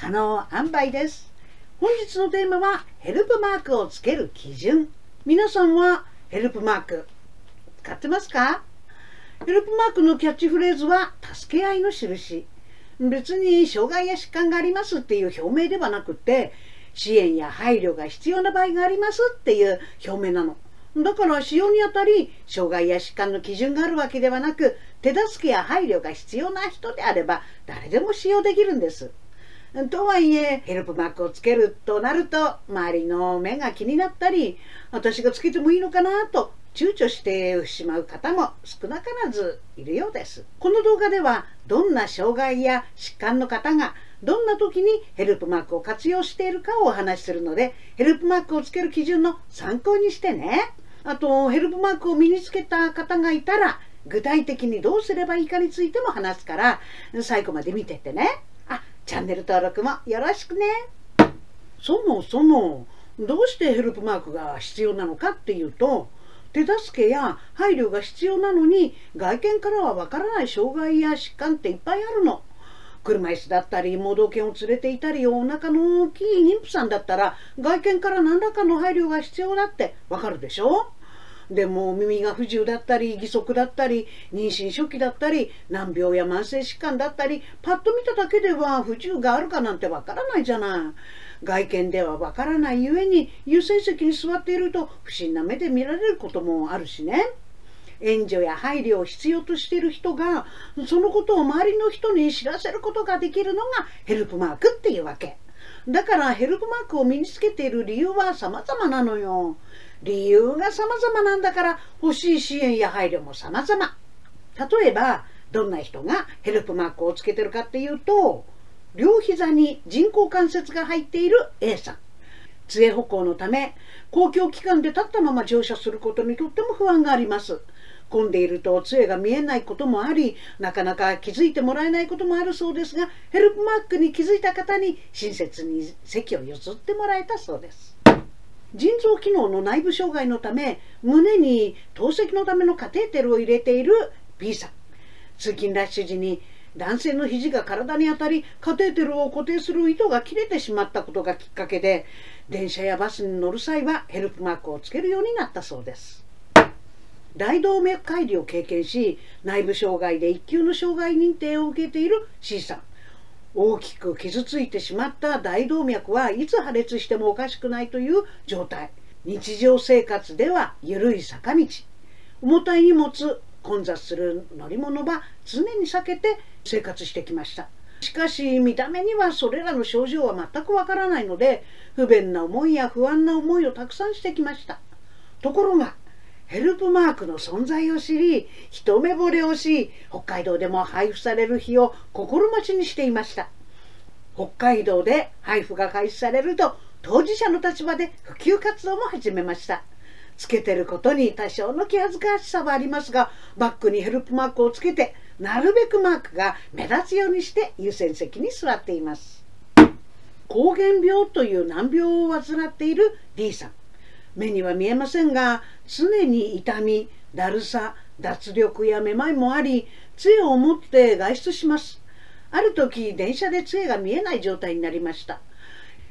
可能塩梅です。本日のテーマはヘルプマークをつける基準。皆さんはヘルプマーク使ってますか？ヘルプマークのキャッチフレーズは助け合いの印。別に障害や疾患がありますっていう表明ではなくて支援や配慮が必要な場合がありますっていう表明なの。だから使用にあたり障害や疾患の基準があるわけではなく手助けや配慮が必要な人であれば誰でも使用できるんです。とはいえヘルプマークをつけるとなると周りの目が気になったり私がつけてもいいのかなと躊躇してしまう方も少なからずいるようです。この動画ではどんな障害や疾患の方がどんな時にヘルプマークを活用しているかをお話しするのでヘルプマークをつける基準の参考にしてね。あとヘルプマークを身につけた方がいたら具体的にどうすればいいかについても話すから最後まで見てってね。チャンネル登録もよろしくね。そもそもどうしてヘルプマークが必要なのかっていうと手助けや配慮が必要なのに外見からはわからない障害や疾患っていっぱいあるの。車椅子だったり盲導犬を連れていたりお腹の大きい妊婦さんだったら外見から何らかの配慮が必要だってわかるでしょ？でも耳が不自由だったり義足だったり妊娠初期だったり難病や慢性疾患だったりパッと見ただけでは不自由があるかなんてわからないじゃない。外見ではわからないゆえに優先席に座っていると不審な目で見られることもあるしね。援助や配慮を必要としている人がそのことを周りの人に知らせることができるのがヘルプマークっていうわけ。だからヘルプマークを身につけている理由は様々なのよ。理由が様々なんだから欲しい支援や配慮も様々。例えば、どんな人がヘルプマークをつけてるかっていうと、両膝に人工関節が入っている A さん。杖歩行のため、公共機関で立ったまま乗車することにとっても不安があります。混んでいると杖が見えないこともあり、なかなか気づいてもらえないこともあるそうですが、ヘルプマークに気づいた方に親切に席を譲ってもらえたそうです。腎臓機能の内部障害のため胸に透析のためのカテーテルを入れている B さん。通勤ラッシュ時に男性の肘が体に当たりカテーテルを固定する糸が切れてしまったことがきっかけで電車やバスに乗る際はヘルプマークをつけるようになったそうです。大動脈解離を経験し内部障害で一級の障害認定を受けている C さん。大きく傷ついてしまった大動脈はいつ破裂してもおかしくないという状態。日常生活では緩い坂道。重たい荷物混雑する乗り物は常に避けて生活してきました。しかし見た目にはそれらの症状は全くわからないので不便な思いや不安な思いをたくさんしてきました。ところがヘルプマークの存在を知り一目惚れをし北海道でも配布される日を心待ちにしていました。北海道で配布が開始されると当事者の立場で普及活動も始めました。つけてることに多少の気恥ずかしさはありますがバッグにヘルプマークをつけてなるべくマークが目立つようにして優先席に座っています。膠原病という難病を患っている D さん。目には見えませんが常に痛みだるさ脱力やめまいもあり杖を持って外出します。ある時電車で杖が見えない状態になりました。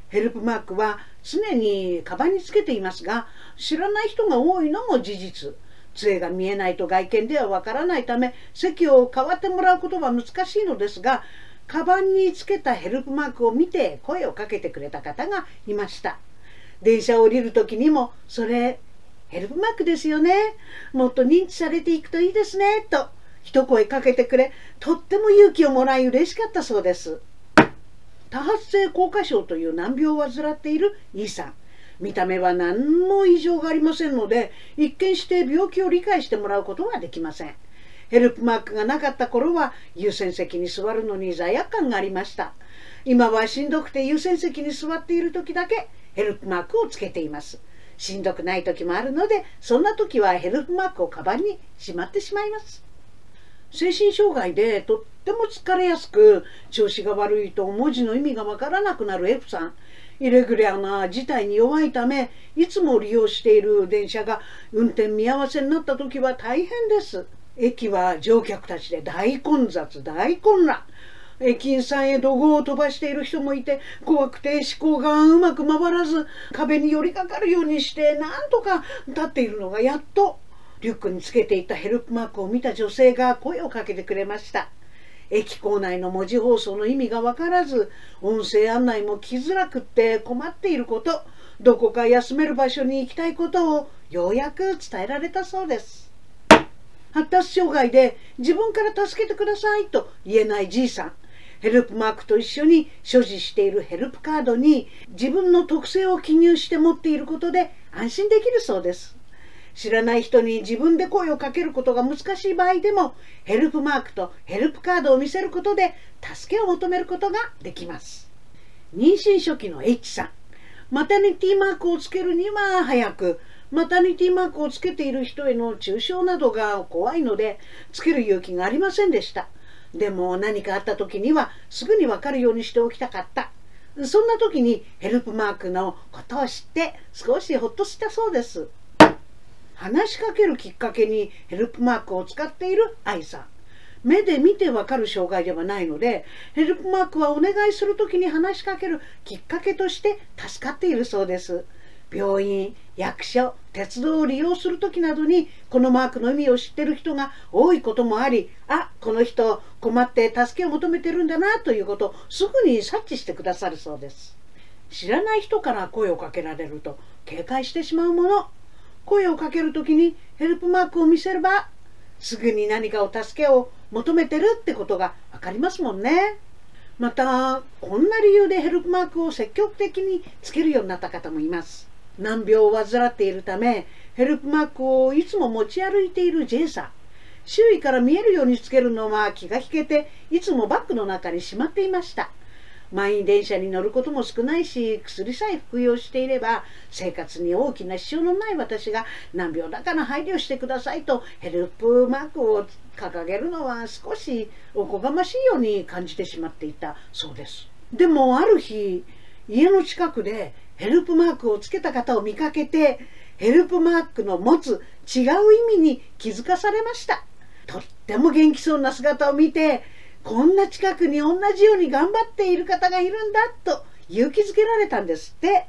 ヘルプマークは常にカバンにつけていますが知らない人が多いのも事実。杖が見えないと外見ではわからないため席を代わってもらうことは難しいのですがカバンにつけたヘルプマークを見て声をかけてくれた方がいました。電車を降りる時にもそれヘルプマークですよね。もっと認知されていくといいですねと。一声かけてくれ。とっても勇気をもらい嬉しかったそうです。多発性硬化症という難病を患っている E さん。見た目は何も異常がありませんので一見して病気を理解してもらうことはできません。ヘルプマークがなかった頃は優先席に座るのに罪悪感がありました。今はしんどくて優先席に座っている時だけヘルプマークをつけています。しんどくない時もあるのでそんな時はヘルプマークをカバンにしまってしまいます。精神障害でとっても疲れやすく調子が悪いと文字の意味がわからなくなる F さん。イレギュラーな事態に弱いためいつも利用している電車が運転見合わせになった時は大変です。駅は乗客たちで大混雑大混乱。駅員さんへ怒号を飛ばしている人もいて怖くて思考がうまく回らず壁に寄りかかるようにしてなんとか立っているのがやっとリュックにつけていたヘルプマークを見た女性が声をかけてくれました。駅構内の文字放送の意味が分からず音声案内も来づらくって困っていることどこか休める場所に行きたいことをようやく伝えられたそうです。発達障害で自分から助けてくださいと言えないじいさん。ヘルプマークと一緒に所持しているヘルプカードに自分の特性を記入して持っていることで安心できるそうです。知らない人に自分で声をかけることが難しい場合でもヘルプマークとヘルプカードを見せることで助けを求めることができます。妊娠初期の H さん。マタニティマークをつけるには早くマタニティマークをつけている人への中傷などが怖いのでつける勇気がありませんでした。でも何かあった時にはすぐにわかるようにしておきたかった。そんな時にヘルプマークのことを知って少しほっとしたそうです。話しかけるきっかけにヘルプマークを使っている愛さん。目で見てわかる障害ではないのでヘルプマークはお願いする時に話しかけるきっかけとして助かっているそうです。病院役所鉄道を利用する時などにこのマークの意味を知ってる人が多いこともありあこの人困って助けを求めてるんだなということをすぐに察知してくださるそうです知らない人から声をかけられると警戒してしまうもの声をかける時にヘルプマークを見せればすぐに何かを助けを求めてるってことが分かりますもんね。またこんな理由でヘルプマークを積極的につけるようになった方もいます。難病を患っているためヘルプマークをいつも持ち歩いている J さん。周囲から見えるようにつけるのは気が引けていつもバッグの中にしまっていました。満員電車に乗ることも少ないし薬さえ服用していれば生活に大きな支障のない私が難病だから配慮してくださいとヘルプマークを掲げるのは少しおこがましいように感じてしまっていたそうですでもある日家の近くでヘルプマークをつけた方を見かけてヘルプマークの持つ違う意味に気づかされました。とっても元気そうな姿を見てこんな近くに同じように頑張っている方がいるんだと勇気づけられたんですって。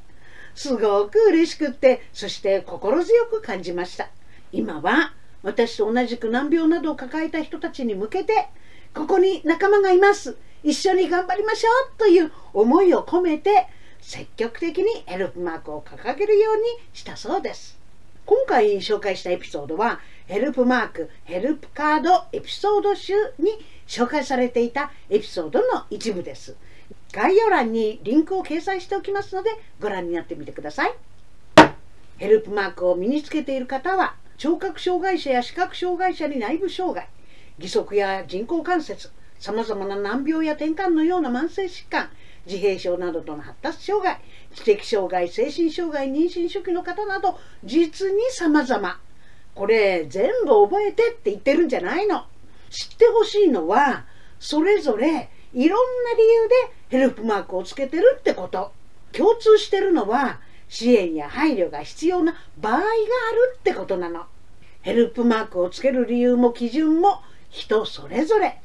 すごく嬉しくってそして心強く感じました。今は私と同じく難病などを抱えた人たちに向けてここに仲間がいます。一緒に頑張りましょうという思いを込めて積極的にヘルプマークを掲げるようにしたそうです今回紹介したエピソードはヘルプマークヘルプカードエピソード集に紹介されていたエピソードの一部です。概要欄にリンクを掲載しておきますのでご覧になってみてください。ヘルプマークを身につけている方は聴覚障害者や視覚障害者に内部障害義足や人工関節さまざまな難病や転換のような慢性疾患自閉症などとの発達障害知的障害精神障害妊娠初期の方など実に様々。これ全部覚えてって言ってるんじゃないの。知ってほしいのはそれぞれいろんな理由でヘルプマークをつけてるってこと。共通してるのは支援や配慮が必要な場合があるってことなの。ヘルプマークをつける理由も基準も人それぞれ。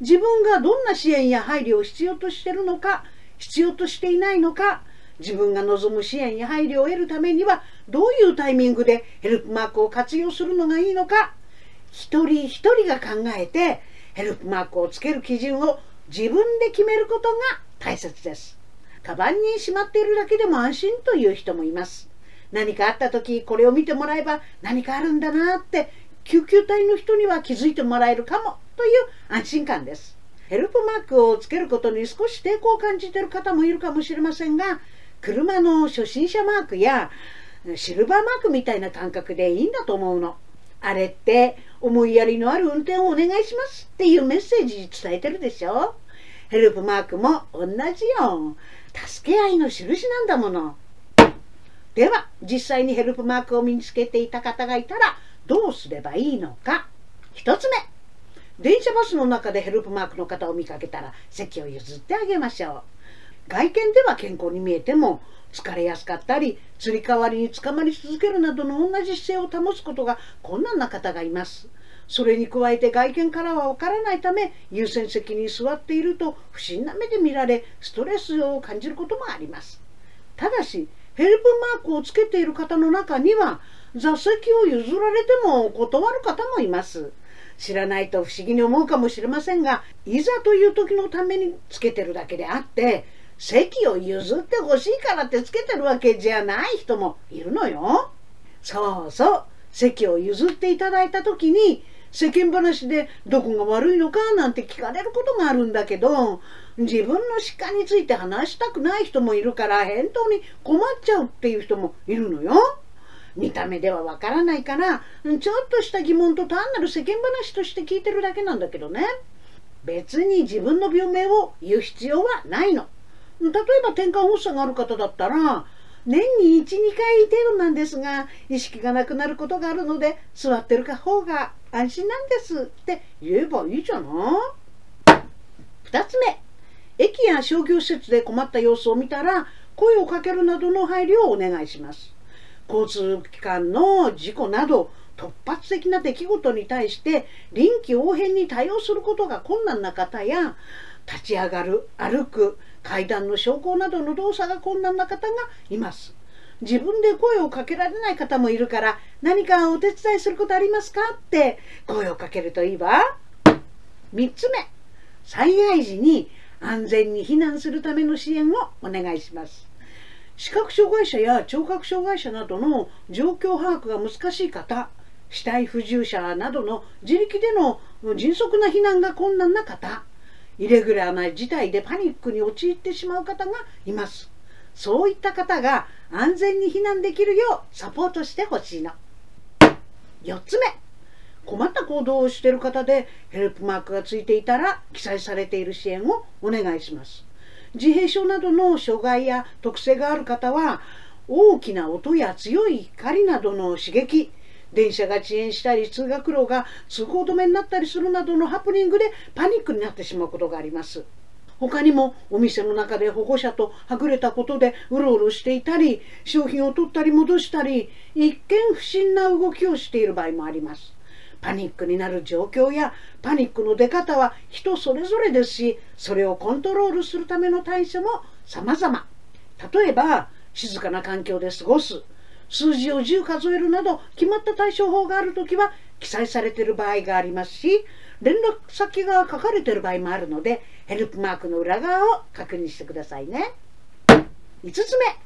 自分がどんな支援や配慮を必要としてるのか必要としていないのか自分が望む支援や配慮を得るためにはどういうタイミングでヘルプマークを活用するのがいいのか一人一人が考えてヘルプマークをつける基準を自分で決めることが大切です。カバンにしまっているだけでも安心という人もいます。何かあった時これを見てもらえば何かあるんだなって救急隊の人には気づいてもらえるかもという安心感です。ヘルプマークをつけることに少し抵抗を感じている方もいるかもしれませんが車の初心者マークやシルバーマークみたいな感覚でいいんだと思うの。あれって思いやりのある運転をお願いしますっていうメッセージ伝えてるでしょ。ヘルプマークも同じよ助け合いの印なんだもの。では実際にヘルプマークを身につけていた方がいたらどうすればいいのか。1つ目。電車バスの中でヘルプマークの方を見かけたら席を譲ってあげましょう。外見では健康に見えても疲れやすかったりつり革につかまり続けるなどの同じ姿勢を保つことが困難な方がいます。それに加えて外見からはわからないため優先席に座っていると不審な目で見られストレスを感じることもあります。ただしヘルプマークをつけている方の中には座席を譲られても断る方もいます。知らないと不思議に思うかもしれませんがいざという時のためにつけてるだけであって席を譲ってほしいからってつけてるわけじゃない人もいるのよそうそう席を譲っていただいた時に世間話でどこが悪いのかなんて聞かれることがあるんだけど自分の疾患について話したくない人もいるから返答に困っちゃうっていう人もいるのよ。見た目ではわからないからちょっとした疑問と単なる世間話として聞いてるだけなんだけどね。別に自分の病名を言う必要はないの。例えば転換発作がある方だったら年に12回程度なんですが意識がなくなることがあるので座ってる方が安心なんですって言えばいいじゃない。2つ目。駅や商業施設で困った様子を見たら声をかけるなどの配慮をお願いします。交通機関の事故など突発的な出来事に対して臨機応変に対応することが困難な方や立ち上がる歩く階段の昇降などの動作が困難な方がいます。自分で声をかけられない方もいるから何かお手伝いすることありますかって声をかけるといいわ。3つ目災害時に安全に避難するための支援をお願いします。視覚障害者や聴覚障害者などの状況把握が難しい方死体不自由者などの自力での迅速な避難が困難な方イレギュラーな事態でパニックに陥ってしまう方がいます。そういった方が安全に避難できるようサポートしてほしいの。4つ目。困った行動をしている方でヘルプマークがついていたら記載されている支援をお願いします。自閉症などの障害や特性がある方は大きな音や強い光などの刺激電車が遅延したり通学路が通行止めになったりするなどのハプニングでパニックになってしまうことがあります。他にもお店の中で保護者とはぐれたことでうろうろしていたり商品を取ったり戻したり一見不審な動きをしている場合もあります。パニックになる状況やパニックの出方は人それぞれですしそれをコントロールするための対処も様々。例えば静かな環境で過ごす。数字を10数えるなど決まった対処法があるときは記載されている場合がありますし連絡先が書かれている場合もあるのでヘルプマークの裏側を確認してくださいね。5つ目。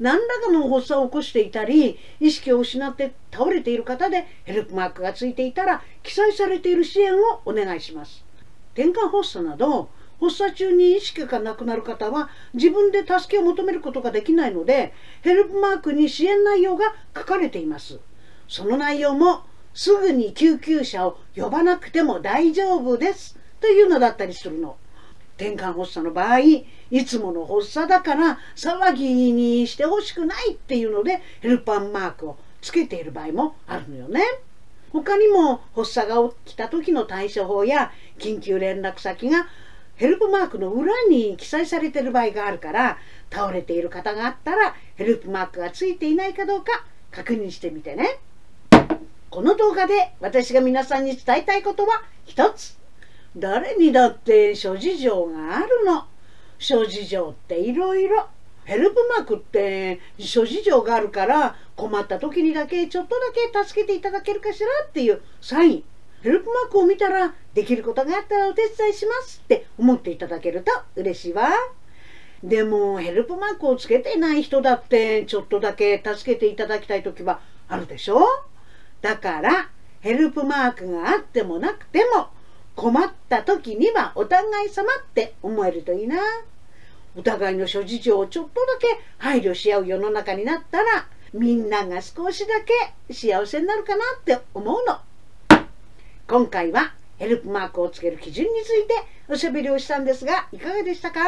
何らかの発作を起こしていたり意識を失って倒れている方でヘルプマークがついていたら記載されている支援をお願いします。転換発作など発作中に意識がなくなる方は自分で助けを求めることができないのでヘルプマークに支援内容が書かれています。その内容もすぐに救急車を呼ばなくても大丈夫です。というのだったりするの。転換発作の場合いつもの発作だから騒ぎにしてほしくないっていうのでヘルパーマークをつけている場合もあるのよね。他にも発作が起きた時の対処法や緊急連絡先がヘルプマークの裏に記載されている場合があるから倒れている方があったらヘルプマークがついていないかどうか確認してみてね。この動画で私が皆さんに伝えたいことは一つ。誰にだって諸事情があるの。諸事情っていろいろヘルプマークって諸事情があるから困った時にだけちょっとだけ助けていただけるかしらっていうサイン。ヘルプマークを見たらできることがあったらお手伝いしますって思っていただけると嬉しいわ。でもヘルプマークをつけてない人だってちょっとだけ助けていただきたい時はあるでしょ。だからヘルプマークがあってもなくても困った時にはお互い様って思えるといいな。お互いの諸事情をちょっとだけ配慮し合う世の中になったらみんなが少しだけ幸せになるかなって思うの。今回はヘルプマークをつける基準についておしゃべりをしたんですがいかがでしたか？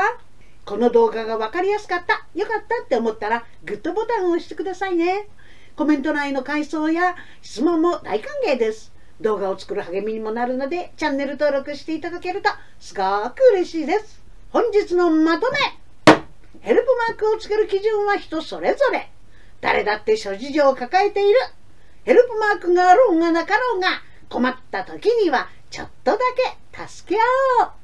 この動画が分かりやすかった、よかったって思ったらグッドボタンを押してくださいね。コメント内の感想や質問も大歓迎です。動画を作る励みにもなるのでチャンネル登録していただけるとすごく嬉しいです。本日のまとめヘルプマークをつける基準は人それぞれ。誰だって諸事情を抱えている。ヘルプマークがあろうがなかろうが困った時にはちょっとだけ助け合おう